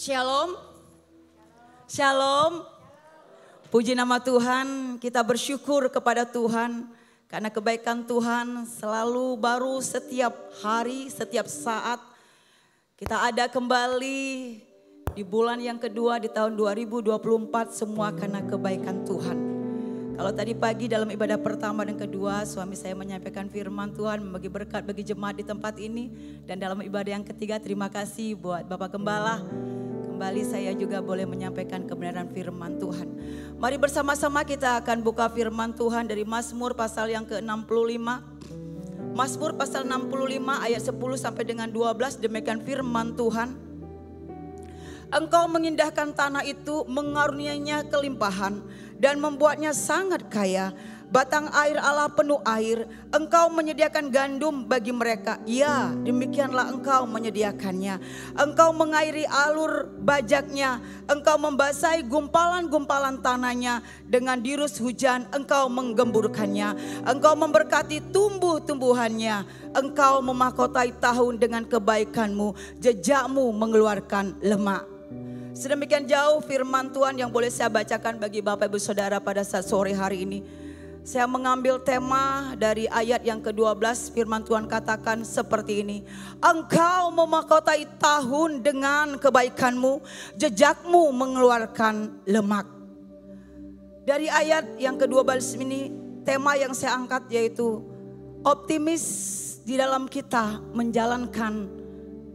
Shalom. Shalom. Puji nama Tuhan, kita bersyukur kepada Tuhan karena kebaikan Tuhan selalu baru setiap hari, setiap saat. Kita ada kembali di bulan yang kedua di tahun 2024 semua karena kebaikan Tuhan. Kalau tadi pagi dalam ibadah pertama dan kedua suami saya menyampaikan firman Tuhan membagi berkat bagi jemaat di tempat ini. Dan dalam ibadah yang ketiga terima kasih buat Bapak Gembala kembali saya juga boleh menyampaikan kebenaran firman Tuhan. Mari bersama-sama kita akan buka firman Tuhan dari Mazmur pasal yang ke-65. Mazmur pasal 65 ayat 10 sampai dengan 12 demikian firman Tuhan. Engkau mengindahkan tanah itu, mengaruniainya kelimpahan dan membuatnya sangat kaya batang air Allah penuh air, engkau menyediakan gandum bagi mereka. Ya, demikianlah engkau menyediakannya. Engkau mengairi alur bajaknya, engkau membasahi gumpalan-gumpalan tanahnya dengan dirus hujan, engkau menggemburkannya. Engkau memberkati tumbuh-tumbuhannya, engkau memahkotai tahun dengan kebaikanmu, jejakmu mengeluarkan lemak. Sedemikian jauh firman Tuhan yang boleh saya bacakan bagi Bapak Ibu Saudara pada saat sore hari ini. Saya mengambil tema dari ayat yang ke-12 firman Tuhan katakan seperti ini. Engkau memahkotai tahun dengan kebaikanmu, jejakmu mengeluarkan lemak. Dari ayat yang ke-12 ini tema yang saya angkat yaitu optimis di dalam kita menjalankan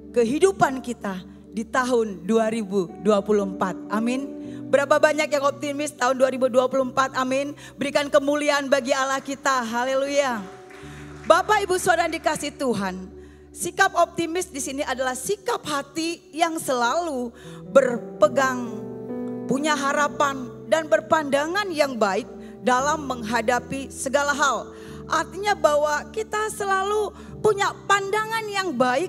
kehidupan kita di tahun 2024. Amin. Berapa banyak yang optimis tahun 2024, amin. Berikan kemuliaan bagi Allah kita, haleluya. Bapak Ibu Saudara dikasih Tuhan, sikap optimis di sini adalah sikap hati yang selalu berpegang, punya harapan dan berpandangan yang baik dalam menghadapi segala hal. Artinya bahwa kita selalu punya pandangan yang baik,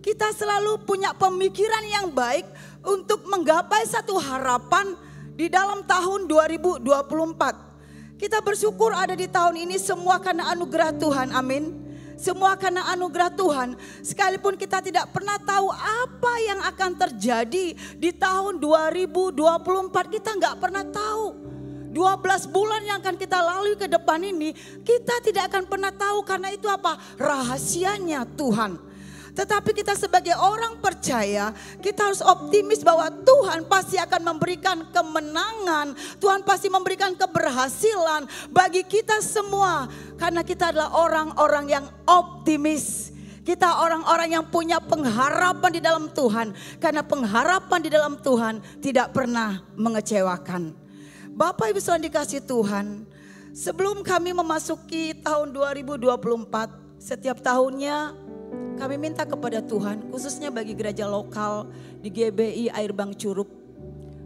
kita selalu punya pemikiran yang baik untuk menggapai satu harapan di dalam tahun 2024. Kita bersyukur ada di tahun ini semua karena anugerah Tuhan. Amin. Semua karena anugerah Tuhan. Sekalipun kita tidak pernah tahu apa yang akan terjadi di tahun 2024. Kita nggak pernah tahu. 12 bulan yang akan kita lalui ke depan ini. Kita tidak akan pernah tahu karena itu apa? Rahasianya Tuhan. Tetapi kita sebagai orang percaya, kita harus optimis bahwa Tuhan pasti akan memberikan kemenangan, Tuhan pasti memberikan keberhasilan bagi kita semua karena kita adalah orang-orang yang optimis. Kita orang-orang yang punya pengharapan di dalam Tuhan karena pengharapan di dalam Tuhan tidak pernah mengecewakan. Bapak Ibu Saudara dikasih Tuhan, sebelum kami memasuki tahun 2024, setiap tahunnya kami minta kepada Tuhan, khususnya bagi gereja lokal di GBI Air Bang Curug.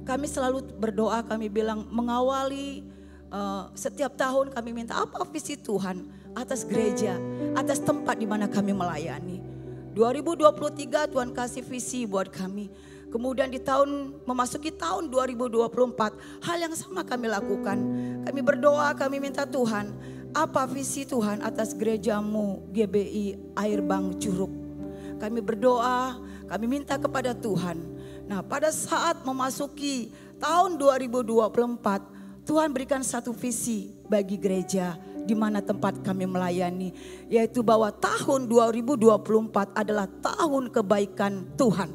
Kami selalu berdoa, kami bilang mengawali uh, setiap tahun kami minta apa visi Tuhan atas gereja, atas tempat di mana kami melayani. 2023 Tuhan kasih visi buat kami. Kemudian di tahun memasuki tahun 2024 hal yang sama kami lakukan. Kami berdoa, kami minta Tuhan apa visi Tuhan atas gerejamu GBI Air Bang Curug. Kami berdoa, kami minta kepada Tuhan. Nah pada saat memasuki tahun 2024, Tuhan berikan satu visi bagi gereja di mana tempat kami melayani. Yaitu bahwa tahun 2024 adalah tahun kebaikan Tuhan.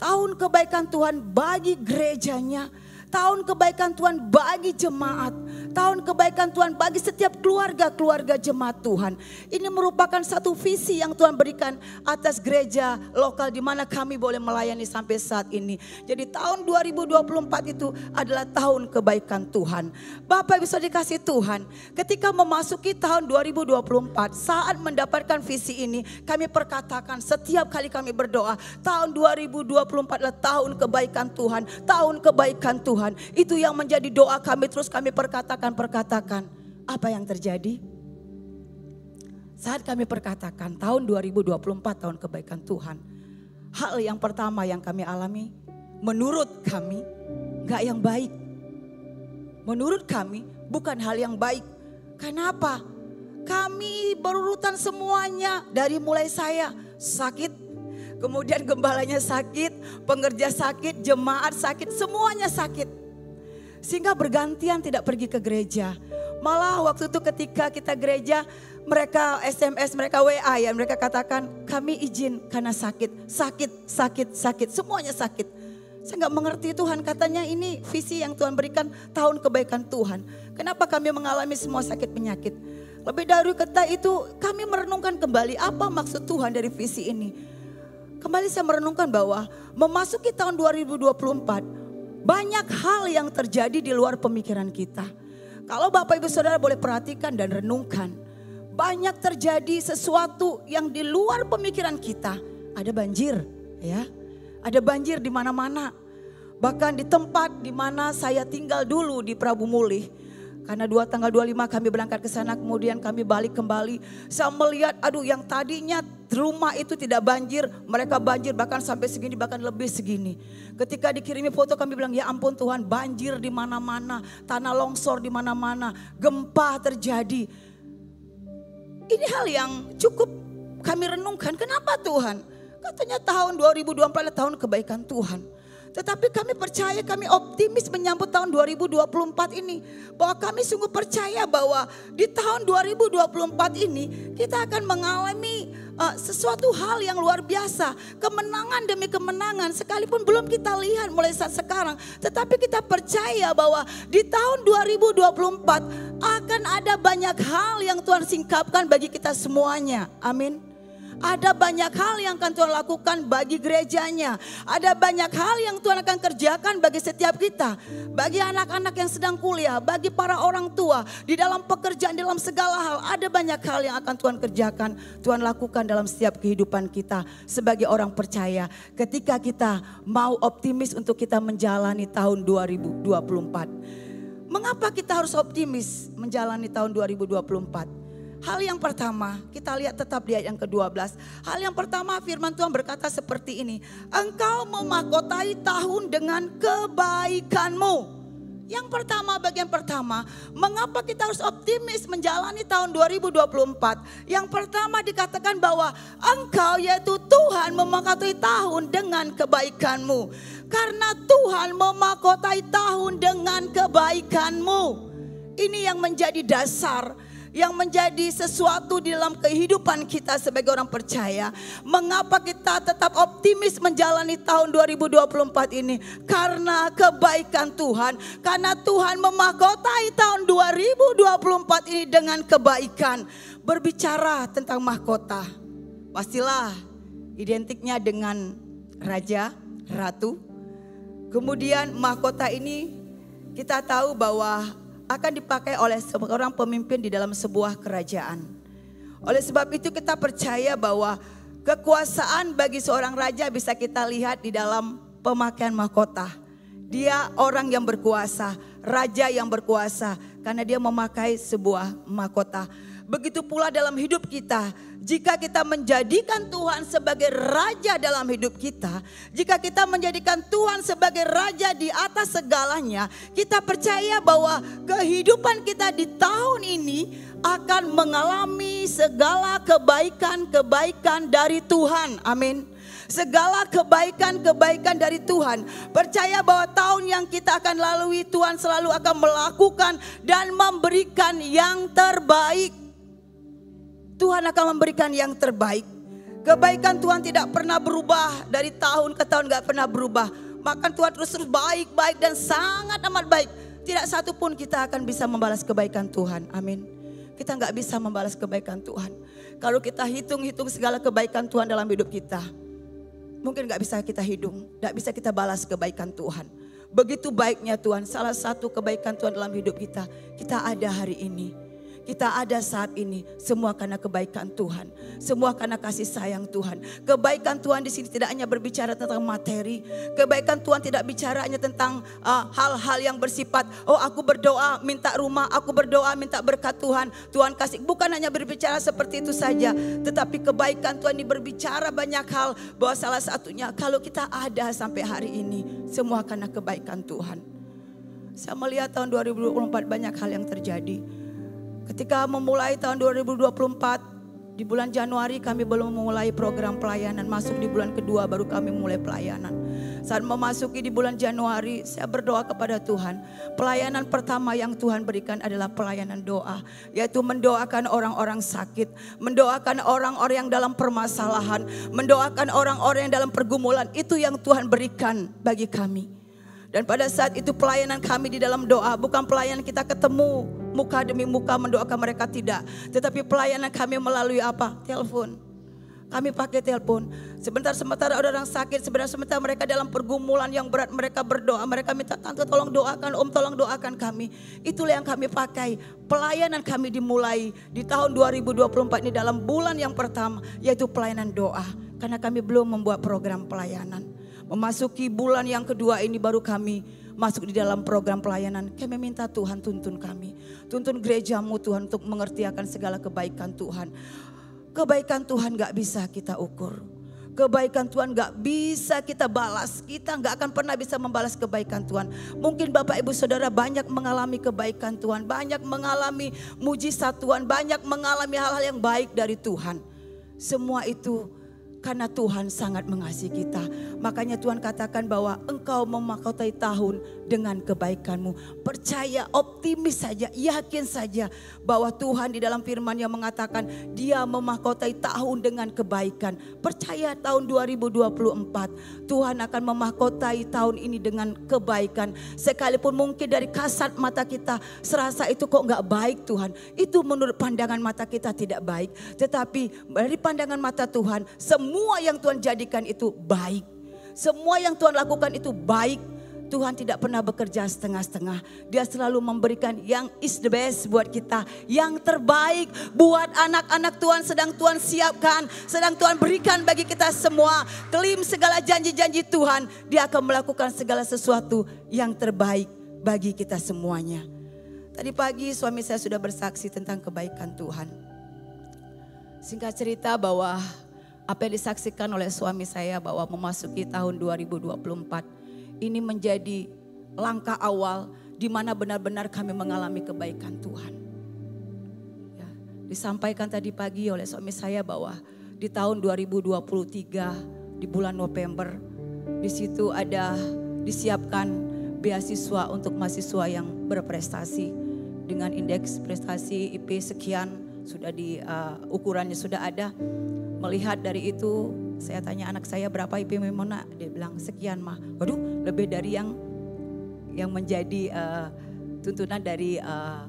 Tahun kebaikan Tuhan bagi gerejanya, tahun kebaikan Tuhan bagi jemaat, tahun kebaikan Tuhan bagi setiap keluarga-keluarga jemaat Tuhan. Ini merupakan satu visi yang Tuhan berikan atas gereja lokal di mana kami boleh melayani sampai saat ini. Jadi tahun 2024 itu adalah tahun kebaikan Tuhan. Bapak bisa dikasih Tuhan, ketika memasuki tahun 2024 saat mendapatkan visi ini, kami perkatakan setiap kali kami berdoa, tahun 2024 adalah tahun kebaikan Tuhan, tahun kebaikan Tuhan. Itu yang menjadi doa kami terus kami perkatakan perkatakan-perkatakan, apa yang terjadi? Saat kami perkatakan tahun 2024 tahun kebaikan Tuhan. Hal yang pertama yang kami alami, menurut kami gak yang baik. Menurut kami bukan hal yang baik. Kenapa? Kami berurutan semuanya dari mulai saya sakit, Kemudian gembalanya sakit, pengerja sakit, jemaat sakit, semuanya sakit. Sehingga bergantian tidak pergi ke gereja. Malah waktu itu ketika kita gereja, mereka SMS, mereka WA ya, mereka katakan kami izin karena sakit, sakit, sakit, sakit, semuanya sakit. Saya nggak mengerti Tuhan katanya ini visi yang Tuhan berikan tahun kebaikan Tuhan. Kenapa kami mengalami semua sakit penyakit? Lebih dari kata itu kami merenungkan kembali apa maksud Tuhan dari visi ini. Kembali saya merenungkan bahwa memasuki tahun 2024 banyak hal yang terjadi di luar pemikiran kita. Kalau Bapak Ibu Saudara boleh perhatikan dan renungkan. Banyak terjadi sesuatu yang di luar pemikiran kita. Ada banjir ya. Ada banjir di mana-mana. Bahkan di tempat di mana saya tinggal dulu di Prabu Mulih karena dua tanggal 25 kami berangkat ke sana kemudian kami balik kembali. Saya melihat aduh yang tadinya rumah itu tidak banjir. Mereka banjir bahkan sampai segini bahkan lebih segini. Ketika dikirimi foto kami bilang ya ampun Tuhan banjir di mana-mana. Tanah longsor di mana-mana. Gempa terjadi. Ini hal yang cukup kami renungkan. Kenapa Tuhan? Katanya tahun 2024 adalah tahun kebaikan Tuhan. Tetapi kami percaya, kami optimis menyambut tahun 2024 ini. Bahwa kami sungguh percaya bahwa di tahun 2024 ini kita akan mengalami uh, sesuatu hal yang luar biasa. Kemenangan demi kemenangan sekalipun belum kita lihat mulai saat sekarang. Tetapi kita percaya bahwa di tahun 2024 akan ada banyak hal yang Tuhan singkapkan bagi kita semuanya. Amin. Ada banyak hal yang akan Tuhan lakukan bagi gerejanya. Ada banyak hal yang Tuhan akan kerjakan bagi setiap kita. Bagi anak-anak yang sedang kuliah, bagi para orang tua, di dalam pekerjaan, dalam segala hal. Ada banyak hal yang akan Tuhan kerjakan, Tuhan lakukan dalam setiap kehidupan kita sebagai orang percaya. Ketika kita mau optimis untuk kita menjalani tahun 2024. Mengapa kita harus optimis menjalani tahun 2024? Hal yang pertama, kita lihat tetap di ayat yang ke-12. Hal yang pertama firman Tuhan berkata seperti ini. Engkau memakotai tahun dengan kebaikanmu. Yang pertama, bagian pertama, mengapa kita harus optimis menjalani tahun 2024? Yang pertama dikatakan bahwa engkau yaitu Tuhan memakotai tahun dengan kebaikanmu. Karena Tuhan memakotai tahun dengan kebaikanmu. Ini yang menjadi dasar yang menjadi sesuatu di dalam kehidupan kita sebagai orang percaya. Mengapa kita tetap optimis menjalani tahun 2024 ini? Karena kebaikan Tuhan. Karena Tuhan memahkotai tahun 2024 ini dengan kebaikan. Berbicara tentang mahkota. Pastilah identiknya dengan raja, ratu. Kemudian mahkota ini kita tahu bahwa akan dipakai oleh seorang pemimpin di dalam sebuah kerajaan. Oleh sebab itu kita percaya bahwa kekuasaan bagi seorang raja bisa kita lihat di dalam pemakaian mahkota. Dia orang yang berkuasa, raja yang berkuasa karena dia memakai sebuah mahkota. Begitu pula dalam hidup kita, jika kita menjadikan Tuhan sebagai raja dalam hidup kita, jika kita menjadikan Tuhan sebagai raja di atas segalanya, kita percaya bahwa kehidupan kita di tahun ini akan mengalami segala kebaikan-kebaikan dari Tuhan. Amin segala kebaikan-kebaikan dari Tuhan. Percaya bahwa tahun yang kita akan lalui Tuhan selalu akan melakukan dan memberikan yang terbaik. Tuhan akan memberikan yang terbaik. Kebaikan Tuhan tidak pernah berubah dari tahun ke tahun gak pernah berubah. Maka Tuhan terus terus baik, baik dan sangat amat baik. Tidak satu pun kita akan bisa membalas kebaikan Tuhan. Amin. Kita nggak bisa membalas kebaikan Tuhan. Kalau kita hitung-hitung segala kebaikan Tuhan dalam hidup kita. Mungkin nggak bisa kita hitung, nggak bisa kita balas kebaikan Tuhan. Begitu baiknya Tuhan, salah satu kebaikan Tuhan dalam hidup kita, kita ada hari ini kita ada saat ini semua karena kebaikan Tuhan, semua karena kasih sayang Tuhan. Kebaikan Tuhan di sini tidak hanya berbicara tentang materi, kebaikan Tuhan tidak bicara hanya tentang uh, hal-hal uh, yang bersifat oh aku berdoa minta rumah, aku berdoa minta berkat Tuhan, Tuhan kasih. Bukan hanya berbicara seperti itu saja, tetapi kebaikan Tuhan ini berbicara banyak hal bahwa salah satunya kalau kita ada sampai hari ini semua karena kebaikan Tuhan. Saya melihat tahun 2024 banyak hal yang terjadi Ketika memulai tahun 2024, Di bulan Januari kami belum memulai program pelayanan, masuk di bulan kedua baru kami mulai pelayanan. Saat memasuki di bulan Januari, saya berdoa kepada Tuhan. Pelayanan pertama yang Tuhan berikan adalah pelayanan doa, yaitu mendoakan orang-orang sakit, mendoakan orang-orang yang dalam permasalahan, mendoakan orang-orang yang dalam pergumulan. Itu yang Tuhan berikan bagi kami. Dan pada saat itu pelayanan kami di dalam doa bukan pelayanan kita ketemu muka demi muka mendoakan mereka tidak. Tetapi pelayanan kami melalui apa? Telepon. Kami pakai telepon. Sebentar sementara ada orang sakit, sebentar sementara mereka dalam pergumulan yang berat, mereka berdoa, mereka minta tante tolong doakan, om tolong doakan kami. Itulah yang kami pakai. Pelayanan kami dimulai di tahun 2024 ini dalam bulan yang pertama, yaitu pelayanan doa. Karena kami belum membuat program pelayanan. Memasuki bulan yang kedua ini baru kami masuk di dalam program pelayanan. Kami minta Tuhan tuntun kami. Tuntun gerejamu Tuhan untuk mengerti akan segala kebaikan Tuhan. Kebaikan Tuhan gak bisa kita ukur. Kebaikan Tuhan gak bisa kita balas. Kita gak akan pernah bisa membalas kebaikan Tuhan. Mungkin Bapak Ibu Saudara banyak mengalami kebaikan Tuhan. Banyak mengalami mujizat Tuhan. Banyak mengalami hal-hal yang baik dari Tuhan. Semua itu karena Tuhan sangat mengasihi kita. Makanya Tuhan katakan bahwa engkau memakotai tahun dengan kebaikanmu. Percaya, optimis saja, yakin saja bahwa Tuhan di dalam firman yang mengatakan dia memakotai tahun dengan kebaikan. Percaya tahun 2024 Tuhan akan memakotai tahun ini dengan kebaikan. Sekalipun mungkin dari kasat mata kita serasa itu kok nggak baik Tuhan. Itu menurut pandangan mata kita tidak baik. Tetapi dari pandangan mata Tuhan semua semua yang Tuhan jadikan itu baik. Semua yang Tuhan lakukan itu baik. Tuhan tidak pernah bekerja setengah-setengah. Dia selalu memberikan yang is the best buat kita. Yang terbaik buat anak-anak Tuhan sedang Tuhan siapkan. Sedang Tuhan berikan bagi kita semua. Kelim segala janji-janji Tuhan. Dia akan melakukan segala sesuatu yang terbaik bagi kita semuanya. Tadi pagi suami saya sudah bersaksi tentang kebaikan Tuhan. Singkat cerita bahwa apa yang disaksikan oleh suami saya bahwa memasuki tahun 2024 ini menjadi langkah awal di mana benar-benar kami mengalami kebaikan Tuhan. Ya, disampaikan tadi pagi oleh suami saya bahwa di tahun 2023 di bulan November di situ ada disiapkan beasiswa untuk mahasiswa yang berprestasi dengan indeks prestasi IP sekian sudah di uh, ukurannya sudah ada Melihat dari itu, saya tanya anak saya berapa IP Memona? Dia bilang sekian mah. Waduh, lebih dari yang yang menjadi uh, tuntunan dari uh,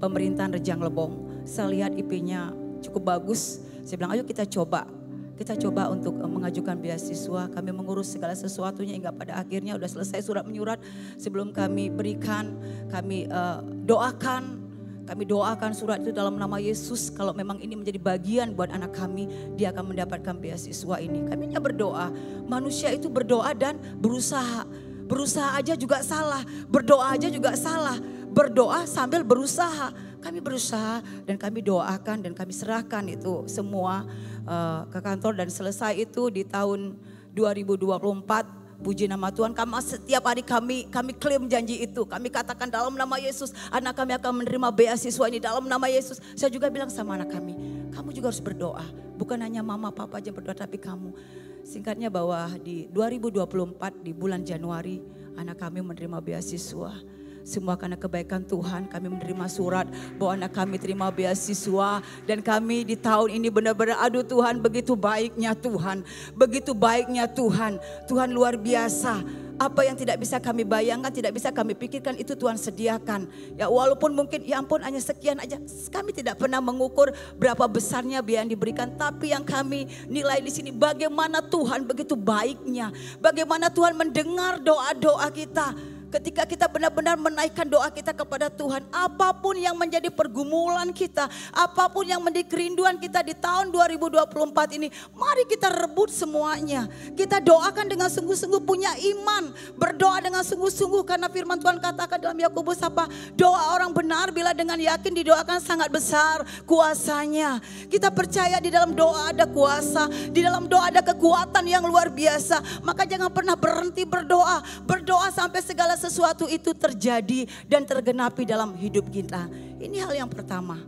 pemerintahan Rejang Lebong. Saya lihat IP-nya cukup bagus. Saya bilang, ayo kita coba. Kita coba untuk mengajukan beasiswa. Kami mengurus segala sesuatunya hingga pada akhirnya udah selesai surat menyurat. Sebelum kami berikan, kami uh, doakan kami doakan surat itu dalam nama Yesus. Kalau memang ini menjadi bagian buat anak kami, dia akan mendapatkan beasiswa ini. Kami hanya berdoa. Manusia itu berdoa dan berusaha. Berusaha aja juga salah. Berdoa aja juga salah. Berdoa sambil berusaha. Kami berusaha dan kami doakan dan kami serahkan itu semua uh, ke kantor dan selesai itu di tahun 2024 Puji nama Tuhan, kami setiap hari kami kami klaim janji itu. Kami katakan dalam nama Yesus, anak kami akan menerima beasiswa ini dalam nama Yesus. Saya juga bilang sama anak kami, kamu juga harus berdoa. Bukan hanya mama papa aja berdoa tapi kamu. Singkatnya bahwa di 2024 di bulan Januari anak kami menerima beasiswa semua karena kebaikan Tuhan kami menerima surat bahwa anak kami terima beasiswa dan kami di tahun ini benar-benar aduh Tuhan begitu baiknya Tuhan. Begitu baiknya Tuhan. Tuhan luar biasa apa yang tidak bisa kami bayangkan, tidak bisa kami pikirkan itu Tuhan sediakan. Ya walaupun mungkin ya ampun hanya sekian aja, kami tidak pernah mengukur berapa besarnya biaya yang diberikan, tapi yang kami nilai di sini bagaimana Tuhan begitu baiknya, bagaimana Tuhan mendengar doa-doa kita. Ketika kita benar-benar menaikkan doa kita kepada Tuhan, apa pun yang menjadi pergumulan kita, apa pun yang menjadi kerinduan kita di tahun 2024 ini, mari kita rebut semuanya. Kita doakan dengan sungguh-sungguh punya iman, berdoa dengan sungguh-sungguh karena firman Tuhan katakan dalam Yakobus apa? Doa orang benar bila dengan yakin didoakan sangat besar kuasanya. Kita percaya di dalam doa ada kuasa, di dalam doa ada kekuatan yang luar biasa. Maka jangan pernah berhenti berdoa, berdoa sampai segala sesuatu itu terjadi dan tergenapi dalam hidup kita. Ini hal yang pertama.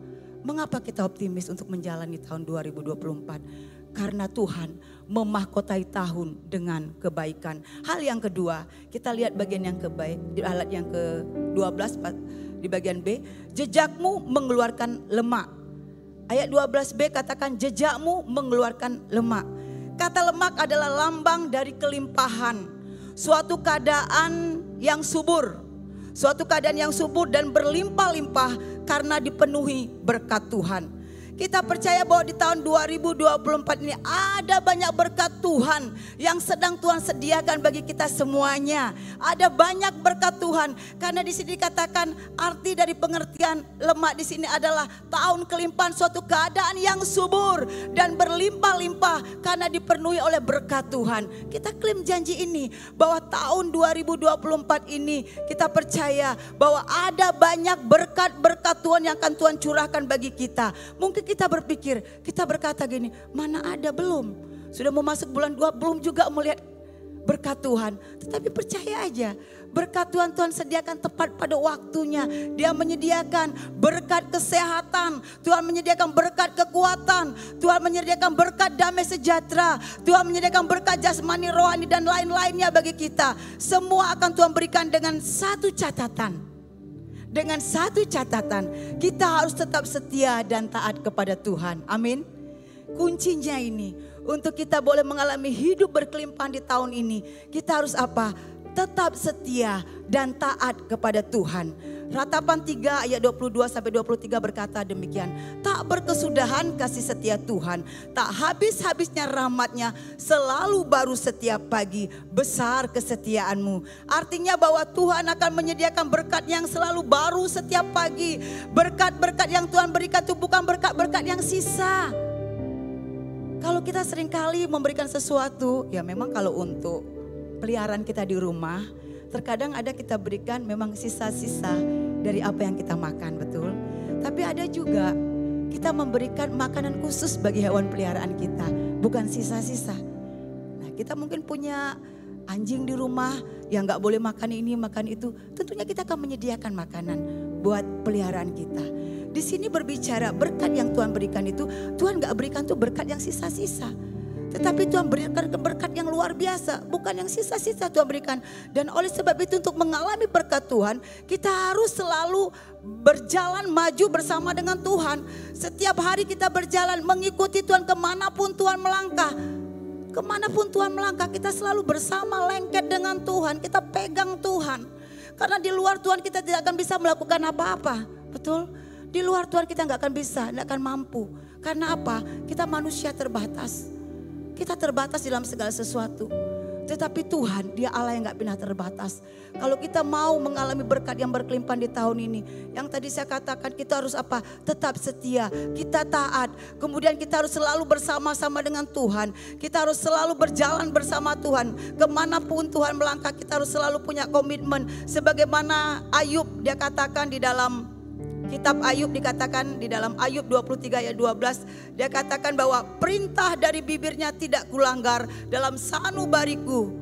Mengapa kita optimis untuk menjalani tahun 2024? Karena Tuhan memahkotai tahun dengan kebaikan. Hal yang kedua, kita lihat bagian yang kebaik alat yang ke-12 di bagian B, jejakmu mengeluarkan lemak. Ayat 12b katakan jejakmu mengeluarkan lemak. Kata lemak adalah lambang dari kelimpahan. Suatu keadaan yang subur. Suatu keadaan yang subur dan berlimpah-limpah karena dipenuhi berkat Tuhan. Kita percaya bahwa di tahun 2024 ini ada banyak berkat Tuhan yang sedang Tuhan sediakan bagi kita semuanya. Ada banyak berkat Tuhan karena di sini dikatakan arti dari pengertian lemak di sini adalah tahun kelimpahan suatu keadaan yang subur dan berlimpah-limpah karena dipenuhi oleh berkat Tuhan. Kita klaim janji ini bahwa tahun 2024 ini kita percaya bahwa ada banyak berkat-berkat Tuhan yang akan Tuhan curahkan bagi kita. Mungkin kita berpikir, kita berkata gini, mana ada belum? Sudah mau masuk bulan dua belum juga melihat berkat Tuhan. Tetapi percaya aja, berkat Tuhan Tuhan sediakan tepat pada waktunya. Dia menyediakan berkat kesehatan, Tuhan menyediakan berkat kekuatan, Tuhan menyediakan berkat damai sejahtera, Tuhan menyediakan berkat jasmani, rohani dan lain-lainnya bagi kita. Semua akan Tuhan berikan dengan satu catatan dengan satu catatan, kita harus tetap setia dan taat kepada Tuhan. Amin. Kuncinya ini untuk kita boleh mengalami hidup berkelimpahan di tahun ini, kita harus apa? Tetap setia dan taat kepada Tuhan. Ratapan 3 ayat 22 sampai 23 berkata demikian. Tak berkesudahan kasih setia Tuhan, tak habis-habisnya rahmatnya, selalu baru setiap pagi, besar kesetiaanmu. Artinya bahwa Tuhan akan menyediakan berkat yang selalu baru setiap pagi. Berkat-berkat yang Tuhan berikan itu bukan berkat-berkat yang sisa. Kalau kita sering kali memberikan sesuatu, ya memang kalau untuk peliharaan kita di rumah, Terkadang ada kita berikan memang sisa-sisa dari apa yang kita makan, betul. Tapi ada juga kita memberikan makanan khusus bagi hewan peliharaan kita, bukan sisa-sisa. Nah, kita mungkin punya anjing di rumah yang nggak boleh makan ini makan itu, tentunya kita akan menyediakan makanan buat peliharaan kita. Di sini berbicara berkat yang Tuhan berikan itu, Tuhan nggak berikan tuh berkat yang sisa-sisa. Tetapi Tuhan berikan berkat yang luar biasa. Bukan yang sisa-sisa Tuhan berikan. Dan oleh sebab itu untuk mengalami berkat Tuhan. Kita harus selalu berjalan maju bersama dengan Tuhan. Setiap hari kita berjalan mengikuti Tuhan ke mana pun Tuhan melangkah. Ke mana pun Tuhan melangkah kita selalu bersama lengket dengan Tuhan. Kita pegang Tuhan. Karena di luar Tuhan kita tidak akan bisa melakukan apa-apa. Betul? Di luar Tuhan kita nggak akan bisa, nggak akan mampu. Karena apa? Kita manusia terbatas. Kita terbatas dalam segala sesuatu. Tetapi Tuhan, dia Allah yang gak pernah terbatas. Kalau kita mau mengalami berkat yang berkelimpahan di tahun ini. Yang tadi saya katakan kita harus apa? Tetap setia, kita taat. Kemudian kita harus selalu bersama-sama dengan Tuhan. Kita harus selalu berjalan bersama Tuhan. Ke mana pun Tuhan melangkah kita harus selalu punya komitmen. Sebagaimana Ayub dia katakan di dalam Kitab Ayub dikatakan di dalam Ayub 23 ayat 12 dia katakan bahwa perintah dari bibirnya tidak kulanggar dalam sanubariku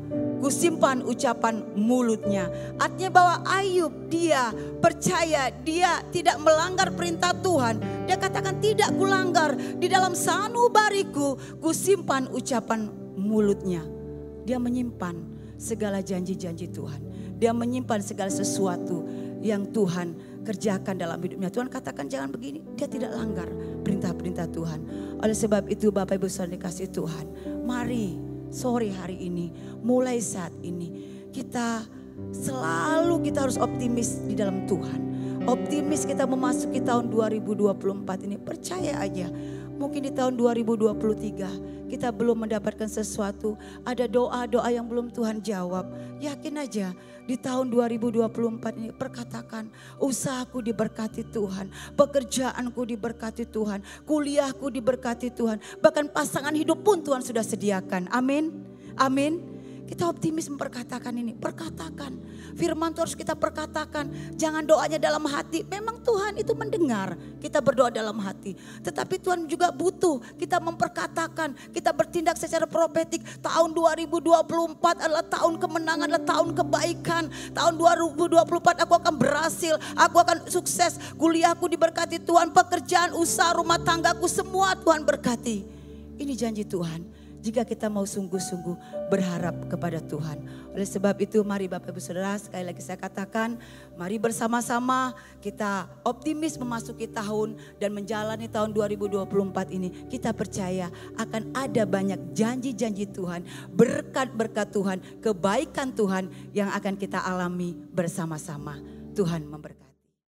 kusimpan ucapan mulutnya. Artinya bahwa Ayub dia percaya dia tidak melanggar perintah Tuhan. Dia katakan tidak kulanggar di dalam sanubariku kusimpan ucapan mulutnya. Dia menyimpan segala janji-janji Tuhan. Dia menyimpan segala sesuatu yang Tuhan kerjakan dalam hidupnya. Tuhan katakan jangan begini, dia tidak langgar perintah-perintah Tuhan. Oleh sebab itu Bapak Ibu Saudara dikasih Tuhan, mari sore hari ini, mulai saat ini kita selalu kita harus optimis di dalam Tuhan. Optimis kita memasuki tahun 2024 ini, percaya aja. Mungkin di tahun 2023 kita belum mendapatkan sesuatu, ada doa-doa yang belum Tuhan jawab. Yakin aja di tahun 2024 ini perkatakan usahaku diberkati Tuhan, pekerjaanku diberkati Tuhan, kuliahku diberkati Tuhan, bahkan pasangan hidup pun Tuhan sudah sediakan. Amin. Amin. Kita optimis memperkatakan ini. Perkatakan. Firman itu harus kita perkatakan. Jangan doanya dalam hati. Memang Tuhan itu mendengar. Kita berdoa dalam hati. Tetapi Tuhan juga butuh kita memperkatakan. Kita bertindak secara profetik. Tahun 2024 adalah tahun kemenangan, adalah tahun kebaikan. Tahun 2024 aku akan berhasil. Aku akan sukses. Kuliahku diberkati Tuhan. Pekerjaan, usaha, rumah tanggaku semua Tuhan berkati. Ini janji Tuhan jika kita mau sungguh-sungguh berharap kepada Tuhan. Oleh sebab itu mari Bapak Ibu Saudara sekali lagi saya katakan mari bersama-sama kita optimis memasuki tahun dan menjalani tahun 2024 ini. Kita percaya akan ada banyak janji-janji Tuhan, berkat-berkat Tuhan, kebaikan Tuhan yang akan kita alami bersama-sama. Tuhan memberkati.